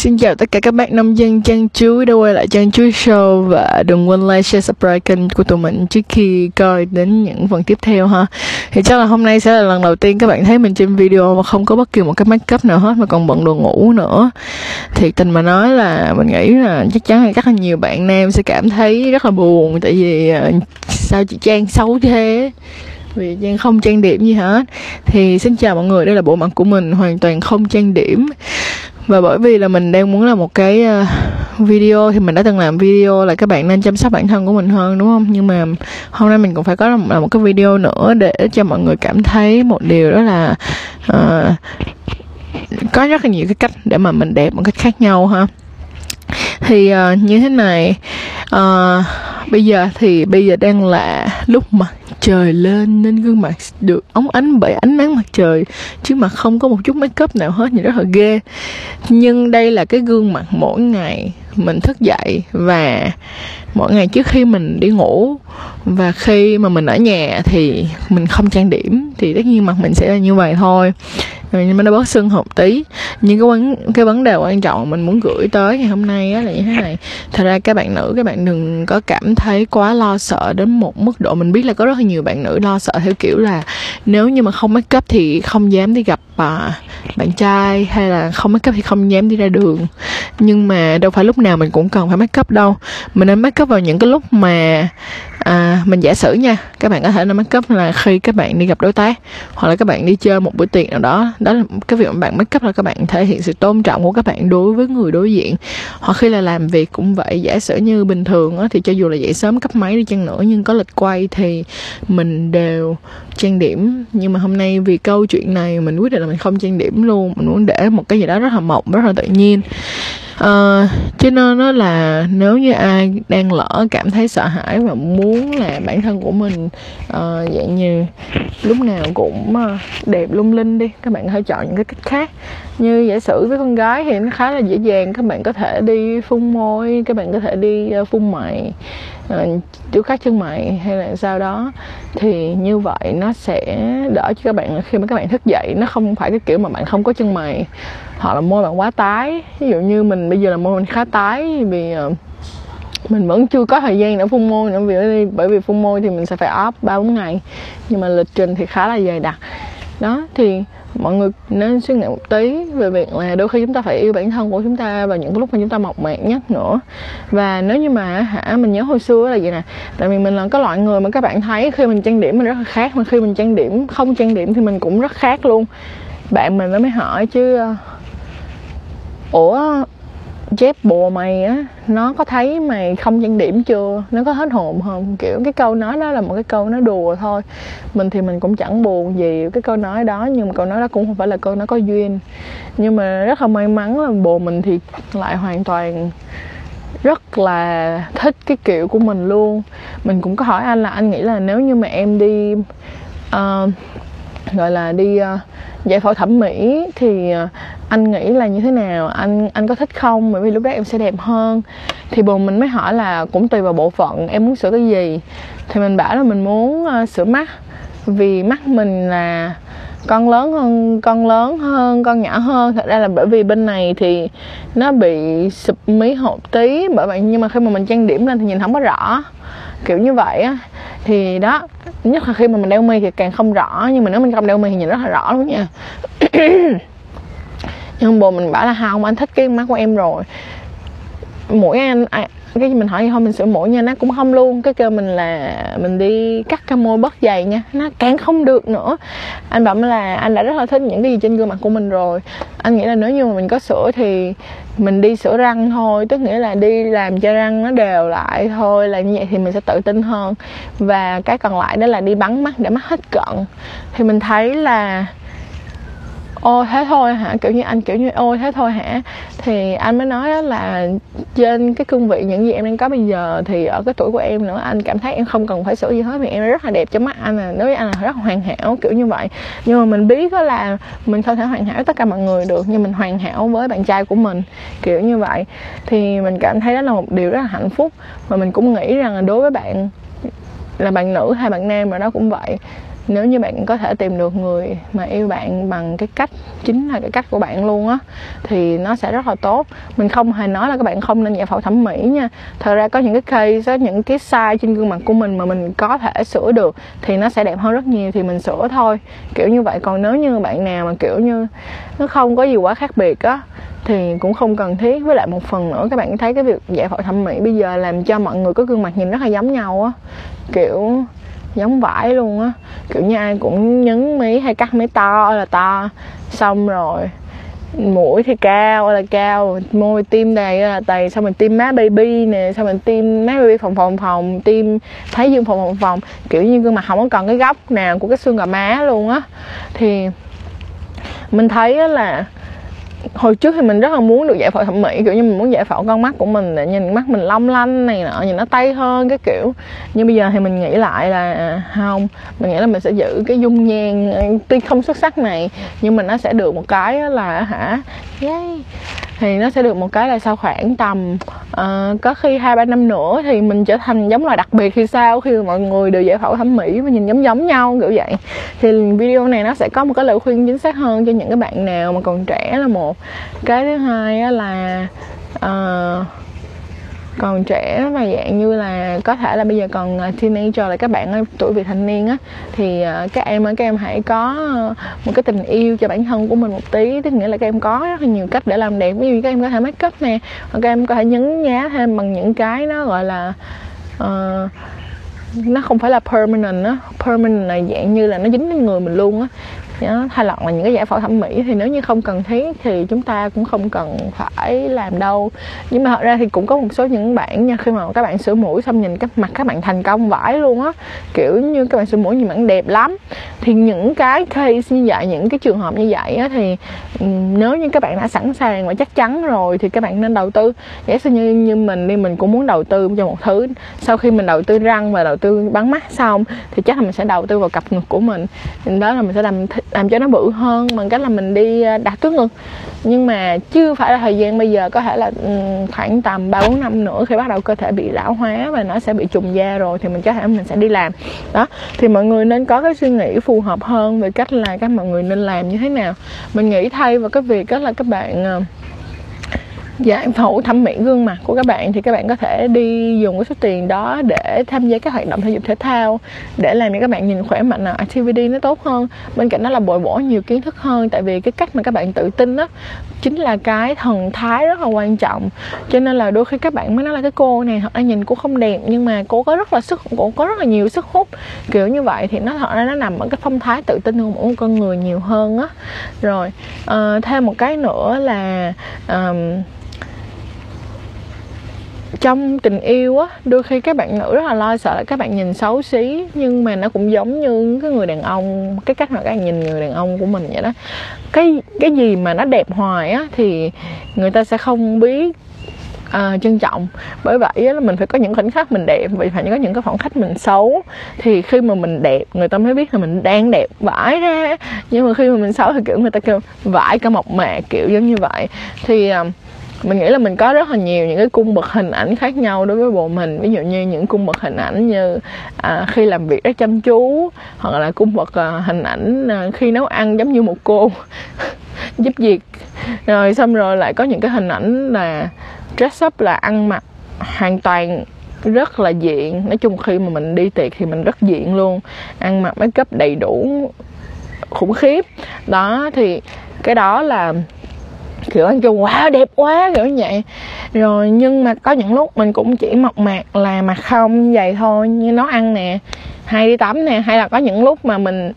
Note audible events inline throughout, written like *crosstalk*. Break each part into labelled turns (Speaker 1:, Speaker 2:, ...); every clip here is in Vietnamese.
Speaker 1: Xin chào tất cả các bác nông dân chăn chuối đã quay lại chăn chuối show và đừng quên like, share, subscribe kênh của tụi mình trước khi coi đến những phần tiếp theo ha. Thì chắc là hôm nay sẽ là lần đầu tiên các bạn thấy mình trên video mà không có bất kỳ một cái make up nào hết mà còn bận đồ ngủ nữa. Thì tình mà nói là mình nghĩ là chắc chắn là rất là nhiều bạn nam sẽ cảm thấy rất là buồn tại vì à, sao chị Trang xấu thế vì Trang không trang điểm gì hết Thì xin chào mọi người, đây là bộ mặt của mình hoàn toàn không trang điểm và bởi vì là mình đang muốn làm một cái ờ, video thì mình đã từng làm video là các bạn nên chăm sóc bản thân của mình hơn đúng không? Nhưng mà hôm nay mình cũng phải có làm một cái video nữa để cho mọi người cảm thấy một điều đó là uh, có rất là nhiều cái cách để mà mình đẹp một cách khác nhau ha. Thì uh, như thế này uh, bây giờ thì bây giờ đang là lúc mặt trời lên nên gương mặt được óng ánh bởi ánh nắng mặt trời, chứ mà không có một chút make up nào hết nhìn rất là ghê. Nhưng đây là cái gương mặt mỗi ngày mình thức dậy và mỗi ngày trước khi mình đi ngủ và khi mà mình ở nhà thì mình không trang điểm thì tất nhiên mặt mình sẽ là như vậy thôi mình mà nó bớt sưng hộp tí. Nhưng cái vấn cái vấn đề quan trọng mình muốn gửi tới ngày hôm nay á là như thế này. Thật ra các bạn nữ các bạn đừng có cảm thấy quá lo sợ đến một mức độ. Mình biết là có rất là nhiều bạn nữ lo sợ theo kiểu là nếu như mà không make up thì không dám đi gặp à, bạn trai hay là không make up thì không dám đi ra đường. Nhưng mà đâu phải lúc nào mình cũng cần phải make up đâu. Mình nên make up vào những cái lúc mà à, mình giả sử nha. Các bạn có thể nên make up là khi các bạn đi gặp đối tác hoặc là các bạn đi chơi một buổi tiệc nào đó đó là cái việc mà bạn make up là các bạn thể hiện sự tôn trọng của các bạn đối với người đối diện. Hoặc khi là làm việc cũng vậy giả sử như bình thường á, thì cho dù là dậy sớm cấp máy đi chăng nữa nhưng có lịch quay thì mình đều trang điểm. Nhưng mà hôm nay vì câu chuyện này mình quyết định là mình không trang điểm luôn. Mình muốn để một cái gì đó rất là mộng rất là tự nhiên uh, cho nên nó là nếu như ai đang lỡ cảm thấy sợ hãi và muốn là bản thân của mình uh, dạng như lúc nào cũng uh, đẹp lung linh đi các bạn có thể chọn những cái cách khác. Như giả sử với con gái thì nó khá là dễ dàng các bạn có thể đi phun môi các bạn có thể đi uh, phun mày uh, khách chân mày hay là sao đó thì như vậy nó sẽ đỡ cho các bạn khi mà các bạn thức dậy nó không phải cái kiểu mà bạn không có chân mày hoặc là môi bạn quá tái. Ví dụ như mình bây giờ là môi mình khá tái vì ờ, mình vẫn chưa có thời gian để phun môi nữa vì bởi vì phun môi thì mình sẽ phải off ba bốn ngày nhưng mà lịch trình thì khá là dày đặc. Đó thì mọi người nên suy nghĩ một tí về việc là đôi khi chúng ta phải yêu bản thân của chúng ta vào những lúc mà chúng ta mộc mạc nhất nữa. Và nếu như mà hả, mình nhớ hồi xưa là gì nè, tại vì mình là cái loại người mà các bạn thấy khi mình trang điểm mình rất là khác, mà khi mình trang điểm không trang điểm thì mình cũng rất khác luôn. Bạn mình nó mới hỏi chứ ờ, ủa chép bùa mày á nó có thấy mày không trang điểm chưa? Nó có hết hồn không? Kiểu cái câu nói đó là một cái câu nói đùa thôi. Mình thì mình cũng chẳng buồn gì cái câu nói đó nhưng mà câu nói đó cũng không phải là câu nói có duyên. Nhưng mà rất là may mắn là bồ mình thì lại hoàn toàn rất là thích cái kiểu của mình luôn. Mình cũng có hỏi anh là anh nghĩ là nếu như mà em đi uh, gọi là đi uh, giải phẫu thẩm mỹ thì uh, anh nghĩ là như thế nào? Anh anh có thích không? Bởi vì lúc đó em sẽ đẹp hơn. Thì bồ mình mới hỏi là cũng tùy vào bộ phận em muốn sửa cái gì. Thì mình bảo là mình muốn uh, sửa mắt. Vì mắt mình là con lớn hơn con lớn hơn con nhỏ hơn. Thật ra là bởi vì bên này thì nó bị sụp mí hộp tí. Bởi vậy nhưng mà khi mà mình trang điểm lên thì nhìn không có rõ. Kiểu như vậy á. Thì đó nhất là khi mà mình đeo mi thì càng không rõ. Nhưng mà nếu mình không đeo mi thì nhìn rất là rõ luôn nha. *clears throat* nhưng bồ mình bảo là không anh thích cái mắt của em rồi. Mũi anh à, cái mình hỏi thôi mình sửa mũi nha. Nó cũng không luôn cái kêu mình là mình đi cắt cái môi bớt dày nha. Nó càng không được nữa. Anh bảo là anh đã rất là thích những cái gì trên gương mặt của mình rồi. Anh nghĩ là nếu như mà mình có sửa thì mình đi sửa răng thôi tức nghĩa là đi làm cho răng nó đều lại thôi là như vậy thì mình sẽ tự tin hơn. Và cái còn lại đó là đi bắn mắt để mắt hết cận. Thì mình thấy là ôi, thế thôi hả? Kiểu như anh, kiểu như, ôi, thế thôi hả? Thì anh mới nói là trên cái cương vị những gì em đang có bây giờ thì ở cái tuổi của em nữa, anh cảm thấy em không cần phải sửa gì hết vì em rất là đẹp cho mắt anh à. Đối với anh là rất là hoàn hảo, kiểu như vậy. Nhưng mà mình biết đó là mình không thể hoàn hảo tất cả mọi người được, nhưng mình hoàn hảo với bạn trai của mình, kiểu như vậy. Thì mình cảm thấy đó là một điều rất là hạnh phúc. Và mình cũng nghĩ rằng là đối với bạn là bạn nữ hay bạn nam mà đó cũng vậy nếu như bạn có thể tìm được người mà yêu bạn bằng cái cách, chính là cái cách của bạn luôn á, thì nó sẽ rất là tốt. Mình không hề nói là các bạn không nên giải phẫu thẩm mỹ nha. Thật ra có những cái case có những cái sai trên gương mặt của mình mà mình có thể sửa được thì nó sẽ đẹp hơn rất nhiều thì mình sửa thôi. Kiểu như vậy. Còn nếu như bạn nào mà, kiểu như, nó không có gì quá khác biệt á, thì cũng không cần thiết. Với lại một phần nữa, các bạn thấy cái việc giải phẫu thẩm mỹ bây giờ làm cho mọi người có gương mặt nhìn rất là giống nhau á. Kiểu giống vải luôn á. Kiểu như ai cũng nhấn mí hay cắt mí to là to. Xong rồi, mũi thì cao là cao. Môi tim đầy là đầy. Xong mình tiêm má baby nè, xong mình tiêm má baby phòng phòng phòng. Tiêm thấy dương phòng phòng phòng. Kiểu như gương mặt không có còn cái góc nào của cái xương gò má luôn á. Thì mình thấy là hồi trước thì mình rất là muốn được giải phẫu thẩm mỹ, kiểu như mình muốn giải phẫu con mắt của mình để nhìn mắt mình long lanh này nọ, nhìn nó tây hơn cái kiểu. Nhưng bây giờ thì mình nghĩ lại là à, không, mình nghĩ là mình sẽ giữ cái dung nhan tuy không xuất sắc này, nhưng mà nó sẽ được một cái là hả, yay thì nó sẽ được một cái là sau khoảng tầm uh, có khi hai ba năm nữa thì mình trở thành giống loài đặc biệt thì sao? Khi mà mọi người đều giải phẫu thẩm mỹ và nhìn giống giống nhau kiểu vậy. Thì video này nó sẽ có một cái lời khuyên chính xác hơn cho những cái bạn nào mà còn trẻ là một. Cái thứ hai là uh, còn trẻ và dạng như là có thể là bây giờ còn à, teenager là các bạn ở tuổi vị thành niên á thì à, các em các em hãy có ờ, một cái tình yêu cho bản thân của mình một tí. Tức nghĩa là các em có rất là nhiều cách để làm đẹp. Ví dụ các em có thể make up nè hoặc các em có thể nhấn nhá thêm bằng những cái nó gọi là uh, nó không phải là permanent á. Permanent là dạng như là nó dính lên người mình luôn á. Dạ, đó, hay là những cái giải phẫu thẩm mỹ thì nếu như không cần thiết thì chúng ta cũng không cần phải làm đâu. Nhưng mà thật ra thì cũng có một số những bạn nha khi mà các bạn sửa mũi xong nhìn cái mặt các bạn thành công vãi luôn á. Kiểu như các bạn sửa mũi nhìn bạn đẹp lắm. Thì những cái case như vậy những cái trường hợp như vậy á thì ừ, nếu như các bạn đã sẵn sàng và chắc chắn rồi thì các bạn nên đầu tư. Giả sử như như mình đi mình cũng muốn đầu tư cho một thứ. Sau khi mình đầu tư răng và đầu tư bắn mắt xong thì chắc là mình sẽ đầu tư vào cặp ngực của mình. Đó là mình sẽ làm làm cho nó bự hơn bằng cách là mình đi ờ, đặt trước ngực. Nhưng mà chưa phải là thời gian bây giờ, có thể là khoảng tầm ba bốn năm nữa khi bắt đầu cơ thể bị lão hóa và nó sẽ bị trùng da rồi thì mình có thể mình sẽ đi làm. Đó, thì mọi người nên có cái suy nghĩ phù hợp hơn về cách là các mọi người nên làm như thế nào. Mình nghĩ thay vào cái việc đó là các bạn ờ, Dạ, giải phẫu thẩm mỹ gương mặt của các bạn thì các bạn có thể đi dùng cái số tiền đó để tham gia các hoạt động thể dục thể thao để làm cho các bạn nhìn khỏe mạnh à. activity nó tốt hơn bên cạnh đó là bồi bổ nhiều kiến thức hơn. Tại vì cái cách mà các bạn tự tin đó chính là cái thần thái rất là quan trọng. Cho nên là đôi khi các bạn mới nói là cái cô này thật ra nhìn cô không đẹp nhưng mà cô có rất là sức cô có rất là nhiều sức hút. Kiểu như vậy thì nó thật ra nó nằm ở cái phong thái tự tin của mỗi con người nhiều hơn á. Rồi uh, thêm một cái nữa là um, trong tình yêu á đôi khi các bạn nữ rất là lo sợ là các bạn nhìn xấu xí nhưng mà nó cũng giống như cái người đàn ông cái cách mà các bạn nhìn người đàn ông của mình vậy đó. Cái cái gì mà nó đẹp hoài á thì người ta sẽ không biết à, trân trọng. Bởi vậy là mình phải có những khoảnh khắc mình đẹp vì phải có những cái khoảnh khắc mình xấu. Thì khi mà mình đẹp người ta mới biết là mình đang đẹp vãi ra. Nhưng mà khi mà mình xấu thì kiểu người ta kêu vãi cả mộc mạc kiểu giống như vậy. Thì à, mình nghĩ là mình có rất là nhiều những cái cung bậc hình ảnh khác nhau đối với bộ mình. Ví dụ như những cung bậc hình ảnh như à, khi làm việc rất chăm chú hoặc là cung bậc à, hình ảnh à, khi nấu ăn giống như một cô *laughs* giúp việc. Rồi xong rồi lại có những cái hình ảnh là dress up là ăn mặc hoàn toàn rất là diện. Nói chung khi mà mình đi tiệc thì mình rất diện luôn. Ăn mặc make up đầy đủ khủng khiếp. Đó thì cái đó là kiểu anh kêu quá đẹp quá kiểu như vậy. Rồi, nhưng mà có những lúc mình cũng chỉ mộc mạc là mặt không, như vậy thôi, như nó ăn nè, hay đi tắm nè, hay là có những lúc mà mình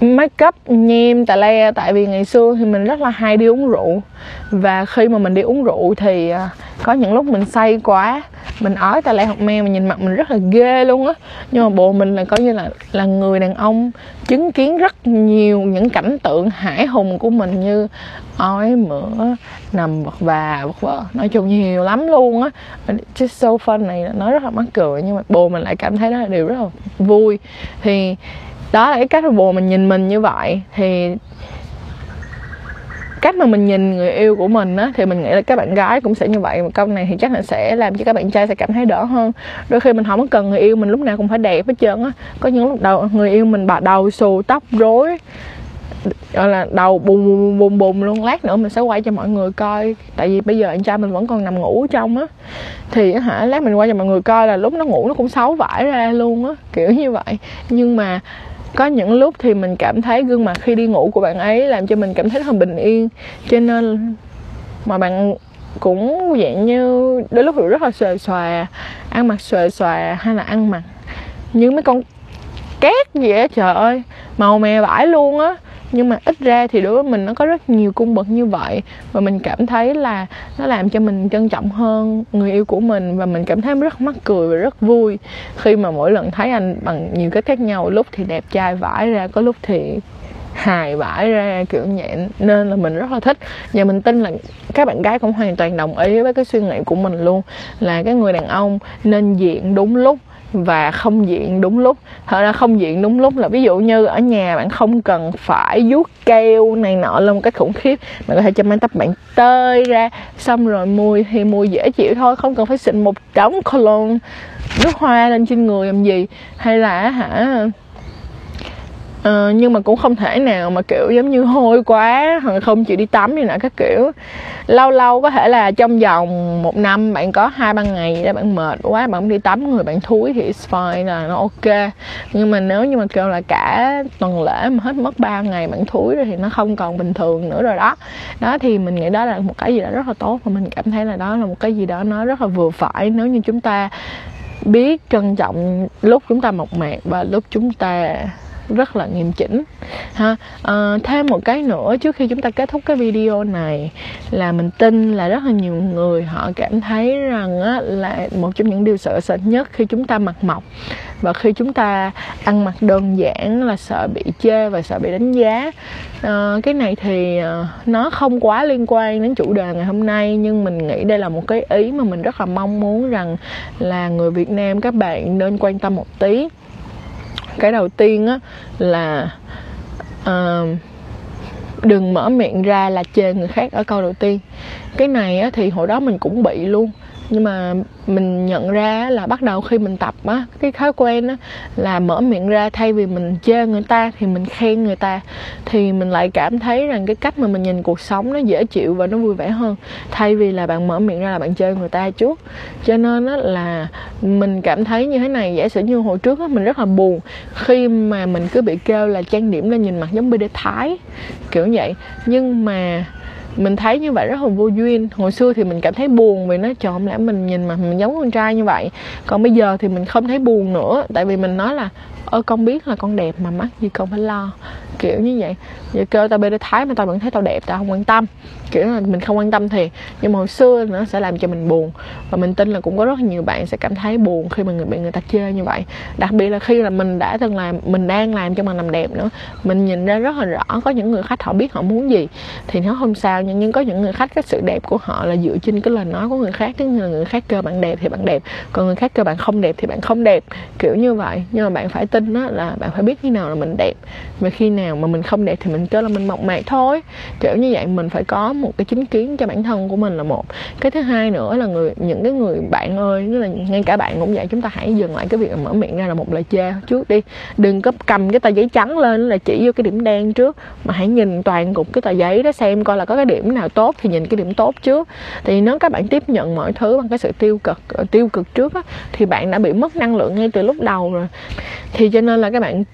Speaker 1: make up, nhem, tà le. Tại vì ngày xưa thì mình rất là hay đi uống rượu. Và khi mà mình đi uống rượu thì à, có những lúc mình say quá, mình ói tà lại học me mà nhìn mặt mình rất là ghê luôn á. Nhưng mà bộ mình là coi như là là người đàn ông chứng kiến rất nhiều những cảnh tượng hải hùng của mình như ói mửa, nằm vật và vật vờ nói chung nhiều lắm luôn á. Just so fun này nói rất là mắc cười, nhưng mà bồ mình lại cảm thấy đó là điều rất là vui. Thì đó là cái cách mà bồ mình nhìn mình như vậy. Thì cách mà mình nhìn người yêu của mình á, thì mình nghĩ là các bạn gái cũng sẽ như vậy. Một câu này thì chắc là sẽ làm cho các bạn trai sẽ cảm thấy đỡ hơn. Đôi khi mình không có cần người yêu mình lúc nào cũng phải đẹp hết trơn á. Có những lúc đầu, người yêu mình bà đầu xù tóc rối, gọi là đầu bùng bùng bùng luôn, lát nữa mình sẽ quay cho mọi người coi. Tại vì bây giờ anh trai mình vẫn còn nằm ngủ trong á. Thì hả, lát mình quay cho mọi người coi là lúc nó ngủ nó cũng xấu vải ra luôn á, kiểu như vậy. Nhưng mà có những lúc thì mình cảm thấy gương mặt khi đi ngủ của bạn ấy làm cho mình cảm thấy rất là bình yên. Cho nên mà bạn cũng dạng như đôi lúc thì rất là xòe xòa, ăn mặc xòe xòa hay là ăn mặc như mấy con két gì á, trời ơi, màu mè vải luôn á nhưng mà ít ra thì đối với mình nó có rất nhiều cung bậc như vậy. Và mình cảm thấy là nó làm cho mình trân trọng hơn người yêu của mình. Và mình cảm thấy rất mắc cười và rất vui khi mà mỗi lần thấy anh bằng nhiều cách khác nhau. Lúc thì đẹp trai vãi ra, có lúc thì hài vãi ra, kiểu nhẹ. Nên là mình rất là thích. Và mình tin là các bạn gái cũng hoàn toàn đồng ý với cái suy nghĩ của mình luôn, là cái người đàn ông nên diện đúng lúc và không diện đúng lúc. Thật ra không diện đúng lúc là ví dụ như ở nhà bạn không cần phải vuốt keo này nọ lên một cái khủng khiếp. Bạn có thể cho mái tóc bạn tơi ra, xong rồi mùi thì mùi dễ chịu thôi, không cần phải xịn một đống cologne nước hoa lên trên người làm gì. Hay là hả Ờ, nhưng mà cũng không thể nào mà kiểu giống như hôi quá hoặc không chịu đi tắm như nọ các kiểu. Lâu lâu có thể là trong vòng một năm bạn có hai ba ngày đó bạn mệt quá bạn không đi tắm người bạn thúi thì it's fine là nó ok. Nhưng mà nếu như mà kêu là cả tuần lễ mà hết mất ba ngày bạn thúi rồi thì nó không còn bình thường nữa rồi đó. Đó thì mình nghĩ đó là một cái gì đó rất là tốt và mình cảm thấy là đó là một cái gì đó nó rất là vừa phải nếu như chúng ta biết trân trọng lúc chúng ta mộc mạc và lúc chúng ta rất là nghiêm chỉnh. Ha à, thêm một cái nữa trước khi chúng ta kết thúc cái video này là mình tin là rất là nhiều người họ cảm thấy rằng á, là một trong những điều sợ sệt nhất khi chúng ta mặc mộc và khi chúng ta ăn mặc đơn giản là sợ bị chê và sợ bị đánh giá. À, cái này thì ờ, nó không quá liên quan đến chủ đề ngày hôm nay nhưng mình nghĩ đây là một cái ý mà mình rất là mong muốn rằng là người Việt Nam các bạn nên quan tâm một tí cái đầu tiên á là uh, đừng mở miệng ra là chê người khác ở câu đầu tiên. Cái này á, thì hồi đó mình cũng bị luôn nhưng mà mình nhận ra là bắt đầu khi mình tập á, cái thói quen á, là mở miệng ra thay vì mình chê người ta thì mình khen người ta. Thì mình lại cảm thấy rằng cái cách mà mình nhìn cuộc sống nó dễ chịu và nó vui vẻ hơn. Thay vì là bạn mở miệng ra là bạn chê người ta trước. Cho nên á là mình cảm thấy như thế này, giả sử như hồi trước á, mình rất là buồn. Khi mà mình cứ bị kêu là trang điểm lên nhìn mặt giống BD Thái kiểu vậy. Nhưng mà mình thấy như vậy rất là vô duyên. Hồi xưa thì mình cảm thấy buồn vì nó chọn lẽ mình nhìn mà mình giống con trai như vậy. Còn bây giờ thì mình không thấy buồn nữa. Tại vì mình nói là ơ, con biết là con đẹp mà mắc gì con phải lo. Kiểu như vậy. Giờ kêu tao bê đứa thái mà tao vẫn thấy tao đẹp, tao không quan tâm. Kiểu là mình không quan tâm thì, nhưng mà hồi xưa nó sẽ làm cho mình buồn. Và mình tin là cũng có rất nhiều bạn sẽ cảm thấy buồn khi mà người, bị người ta chê như vậy. Đặc biệt là khi là mình đã từng làm mình đang làm cho mình làm đẹp nữa, mình nhìn ra rất là rõ có những người khách họ biết họ muốn gì. Thì nó không sao nhưng nhưng có những người khách, cái sự đẹp của họ là dựa trên cái lời nói của người khác tức là người khác kêu bạn đẹp thì bạn đẹp. Còn người khác kêu bạn không đẹp thì bạn không đẹp. Kiểu như vậy. Nhưng mà bạn phải tin đó là bạn phải biết khi nào là mình đẹp và khi nào mà mình không đẹp thì mình kêu là mình mộc mạc thôi. Kiểu như vậy mình phải có một cái chính kiến cho bản thân của mình là một. Cái thứ hai nữa là người những cái người bạn ơi nghĩa là ngay cả bạn cũng vậy chúng ta hãy dừng lại cái việc mở miệng ra là một lời chê trước đi. Đừng có cầm cái tờ giấy trắng lên là chỉ vô cái điểm đen trước mà hãy nhìn toàn cục cái tờ giấy đó xem coi là có cái điểm nào tốt thì nhìn cái điểm tốt trước. Thì nếu các bạn tiếp nhận mọi thứ bằng cái sự tiêu cực ờ, tiêu cực trước á, thì bạn đã bị mất năng lượng ngay từ lúc đầu rồi. Thì cho nên là các bạn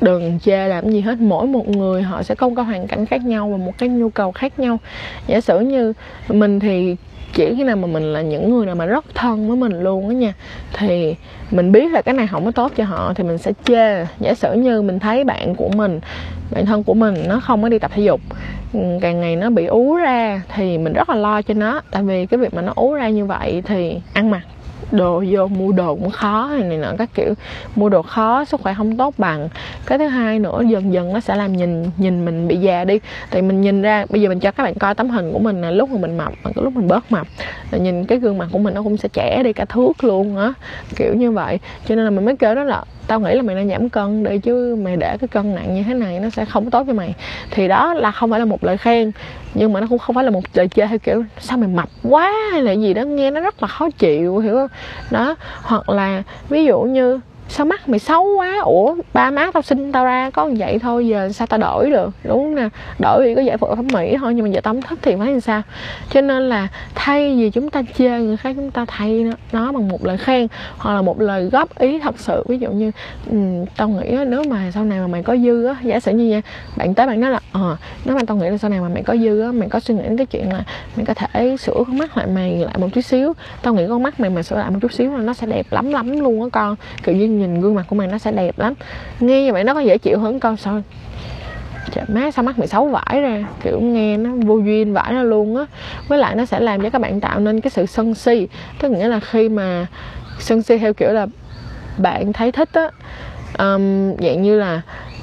Speaker 1: đừng chê làm gì hết. Mỗi một người họ sẽ không có hoàn cảnh khác nhau và một cái nhu cầu khác nhau. Giả sử như mình thì chỉ khi nào mà mình là những người nào mà rất thân với mình luôn á nha, thì mình biết là cái này không có tốt cho họ thì mình sẽ chê. Giả sử như mình thấy bạn của mình, bạn thân của mình nó không có đi tập thể dục ừ, càng ngày nó bị ú ra thì mình rất là lo cho nó. Tại vì cái việc mà nó ú ra như vậy thì ăn mặc đồ vô mua đồ cũng khó này nọ, các kiểu. Mua đồ khó, sức khỏe không tốt bằng. Cái thứ hai nữa, dần dần nó sẽ làm nhìn nhìn mình bị già đi. Tại mình nhìn ra, bây giờ mình cho các bạn coi tấm hình của mình là lúc mà mình mập và lúc mình bớt mập, là nhìn cái gương mặt của mình nó cũng sẽ trẻ đi, cả thước luôn á, kiểu như vậy. Cho nên là mình mới kêu đó là tao nghĩ là mày nên giảm cân để chứ mày để cái cân nặng như thế này nó sẽ không tốt cho mày. Thì đó là không phải là một lời khen, nhưng mà nó cũng không phải là một lời chê theo kiểu, sao mày mập quá? hay là gì đó, nghe nó rất là khó chịu, hiểu không? Đó, hoặc là ví dụ như sao mắt mày xấu quá? Ủa ba má tao sinh tao ra có vậy thôi giờ sao tao đổi được? Đúng không nè đổi thì có giải phẫu thẩm mỹ thôi nhưng mà giờ tao không thích thì phải làm sao? Cho nên là thay vì chúng ta chê người khác chúng ta thay nó, nó bằng một lời khen hoặc là một lời góp ý thật sự. Ví dụ như um, tao nghĩ nếu mà sau này mà mày có dư á giả sử như vậy bạn tới bạn nói là ờ nếu mà tao nghĩ là sau này mà mày có dư á mày có suy nghĩ đến cái chuyện là mày có thể sửa con mắt lại mày lại một chút xíu. Tao nghĩ con mắt mày mà sửa lại một chút xíu là nó sẽ đẹp lắm lắm luôn á con. Kiểu như nhìn gương mặt của mày nó sẽ đẹp lắm. Nghe như vậy nó có dễ chịu hơn con sao? Trời má sao mắt mày xấu vải ra? Kiểu nghe nó vô duyên vải ra luôn á. Với lại nó sẽ làm cho các bạn tạo nên cái sự sân si. Tức nghĩa là khi mà sân si theo kiểu là bạn thấy thích á um, dạng như là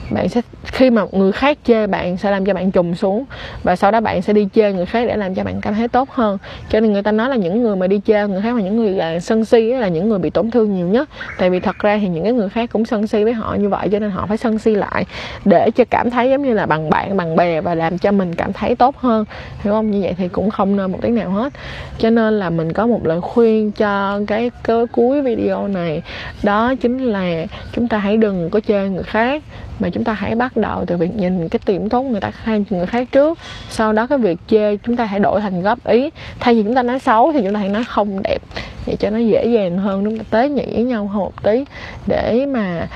Speaker 1: bạn sẽ khi mà người khác chê bạn sẽ làm cho bạn trùng xuống và sau đó bạn sẽ đi chê người khác để làm cho bạn cảm thấy tốt hơn. Cho nên người ta nói là những người mà đi chê người khác mà những người là sân si là những người bị tổn thương nhiều nhất. Tại vì thật ra thì những cái người khác cũng sân si với họ như vậy cho nên họ phải sân si lại để cho cảm thấy giống như là bằng bạn bằng bè và làm cho mình cảm thấy tốt hơn. Hiểu không? Như vậy thì cũng không nên một tí nào hết. Cho nên là mình có một lời khuyên cho cái, cái cuối video này. Đó chính là chúng ta hãy đừng có chơi người khác mà chúng ta hãy bắt đầu từ việc nhìn cái điểm tốt người ta hay người khác trước. Sau đó cái việc chê chúng ta hãy đổi thành góp ý. Thay vì chúng ta nói xấu thì chúng ta hãy nói không đẹp. Để cho nó dễ dàng hơn, chúng ta tế nhị với nhau hơn một tí. Để mà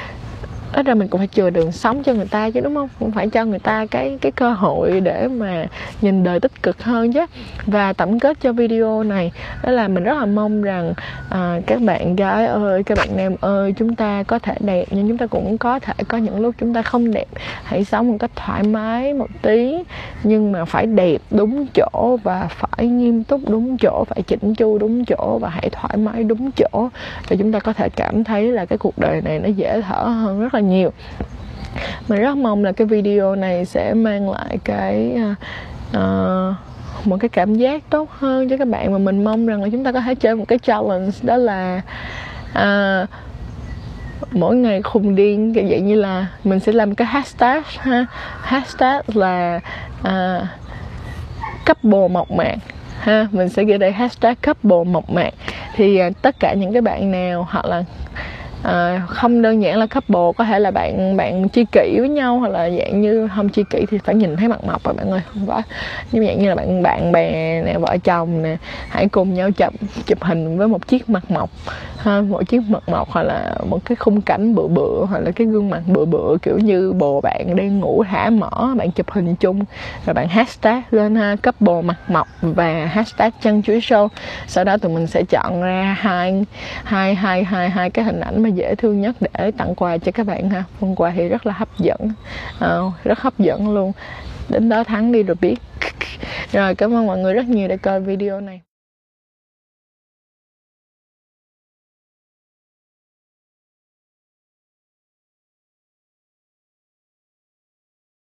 Speaker 1: ít ra mình cũng phải chừa đường sống cho người ta chứ đúng không? Cũng phải cho người ta cái cái cơ hội để mà nhìn đời tích cực hơn chứ. Và tổng kết cho video này đó là mình rất là mong rằng à, các bạn gái ơi các bạn nam ơi chúng ta có thể đẹp nhưng chúng ta cũng có thể có những lúc chúng ta không đẹp. Hãy sống một cách thoải mái một tí nhưng mà phải đẹp đúng chỗ và phải nghiêm túc đúng chỗ phải chỉnh chu đúng chỗ và hãy thoải mái đúng chỗ để chúng ta có thể cảm thấy là cái cuộc đời này nó dễ thở hơn rất là nhiều. Mình rất mong là cái video này sẽ mang lại cái uh, một cái cảm giác tốt hơn cho các bạn. Mà mình mong rằng là chúng ta có thể chơi một cái challenge đó là uh, mỗi ngày khùng điên kiểu vậy như là mình sẽ làm cái hashtag ha hashtag là uh, couple mộc mạc ha. Mình sẽ ghi đây hashtag couple mộc mạc thì uh, tất cả những cái bạn nào hoặc là à, không đơn giản là couple có thể là bạn bạn chi kỷ với nhau hoặc là dạng như không chi kỷ thì phải nhìn thấy mặt mộc rồi bạn ơi không có nhưng dạng như là bạn bạn bè nè vợ chồng nè hãy cùng nhau chụp chụp hình với một chiếc mặt mộc ha, mỗi chiếc mặt mộc hoặc là một cái khung cảnh bự bự hoặc là cái gương mặt bự bự kiểu như bồ bạn đang ngủ thả mỏ bạn chụp hình chung rồi bạn hashtag lên ha couple mặt mộc và hashtag chân chuối show sau đó tụi mình sẽ chọn ra hai hai hai hai hai cái hình ảnh mà dễ thương nhất để tặng quà cho các bạn ha. Phần quà thì rất là hấp dẫn. À, rất hấp dẫn luôn. Đến đó thắng đi rồi biết. *laughs* Rồi cảm ơn mọi người rất nhiều đã coi video này.